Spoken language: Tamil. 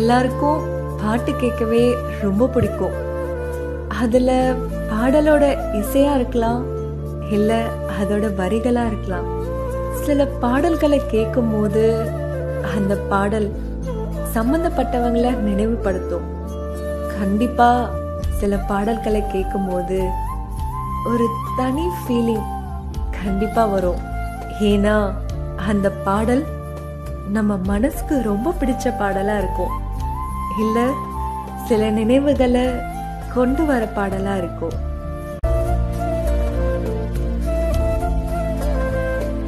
எல்லாருக்கும் பாட்டு கேட்கவே ரொம்ப பிடிக்கும். அதில் பாடலோட இசையாக இருக்கலாம் இல்லை அதோட வரிகளாக இருக்கலாம். சில பாடல்களை கேட்கும் போது அந்த பாடல் சம்பந்தப்பட்டவங்களை நினைவுபடுத்தும். கண்டிப்பாக சில பாடல்களை கேட்கும் போது ஒரு தனி ஃபீலிங் கண்டிப்பாக வரும். ஏன்னா அந்த பாடல் நம்ம மனசுக்கு ரொம்ப பிடிச்ச பாடலாக இருக்கும். இல்லை சில நினைவுகளை கொண்டு வர பாடலாக இருக்கும்